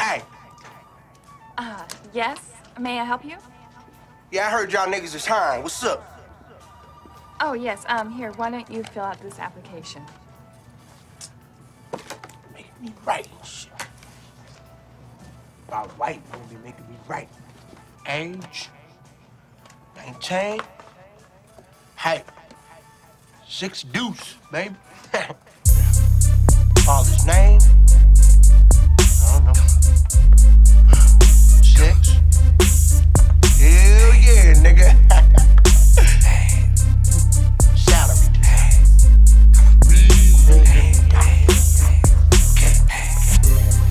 Hey, Uh, yes? May I help you? yeah, I heard y'all niggas is hiring. What's up? Oh, yes. Um, here, why don't you fill out this application? Make me right and shit. My wife gonna be making me right. Age, 19, height, six deuce, baby. Father's name, I don't know. Six. Hell yeah, nigga.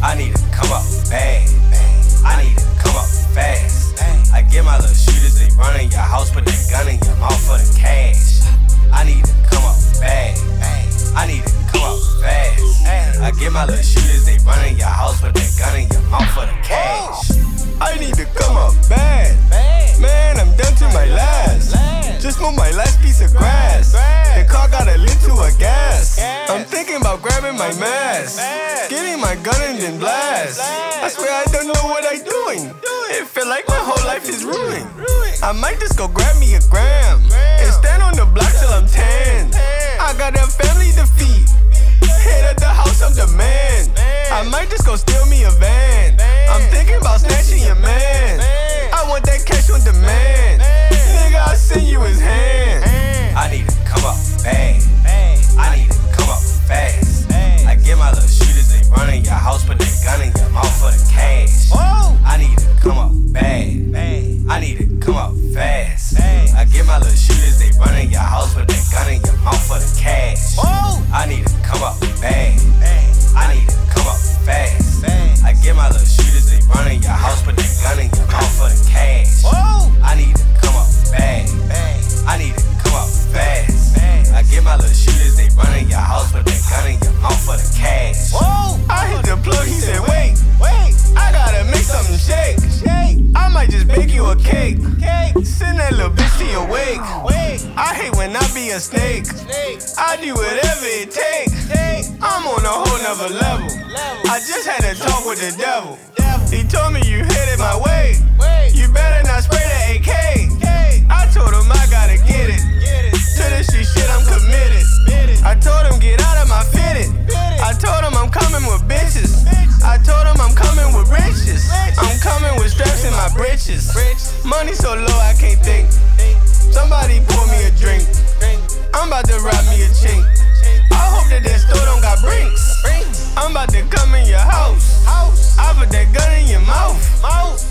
I need to come up bad. I need to come up fast. I get my little shooters, they run in your house, put that gun in your mouth for the cash. I need to my little shooters, they run in your house, put that gun in your mouth for the cash. I need to come up bad. Man, I'm down to my last. Just moved my last piece of grass. The car got a lit to a gas. I'm thinking about grabbing my mask, getting my gun and then blast. I swear I don't know what I'm doing. It feel like my whole life is ruined. I might just go grab me a gram and stand on the block till I'm 10. I got a family a cake. Send that little bitch your wake. I hate when I be a snake. snake. I do whatever it takes. I'm on a whole nother level. I just had a talk with the devil. He told me you headed my way. You better not spray Money so low I can't think. Somebody pour me a drink. I'm about to rob me a chink. I hope that that store don't got brinks. I'm about to come in your house. I put that gun in your mouth.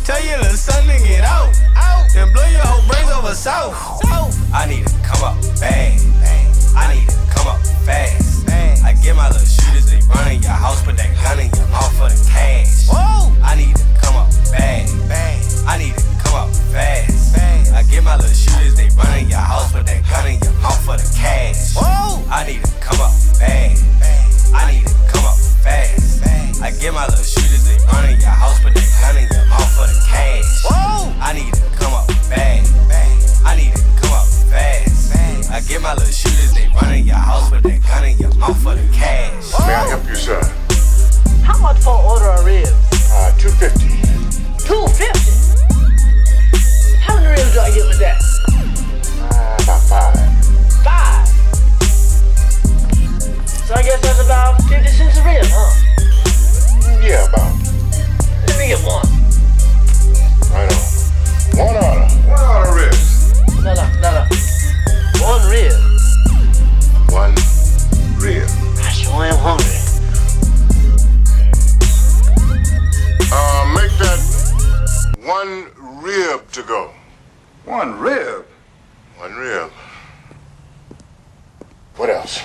Tell your little son to get out. Then blow your whole brains over south. I need to come up bad. An one rib to go. One rib. One rib. What else?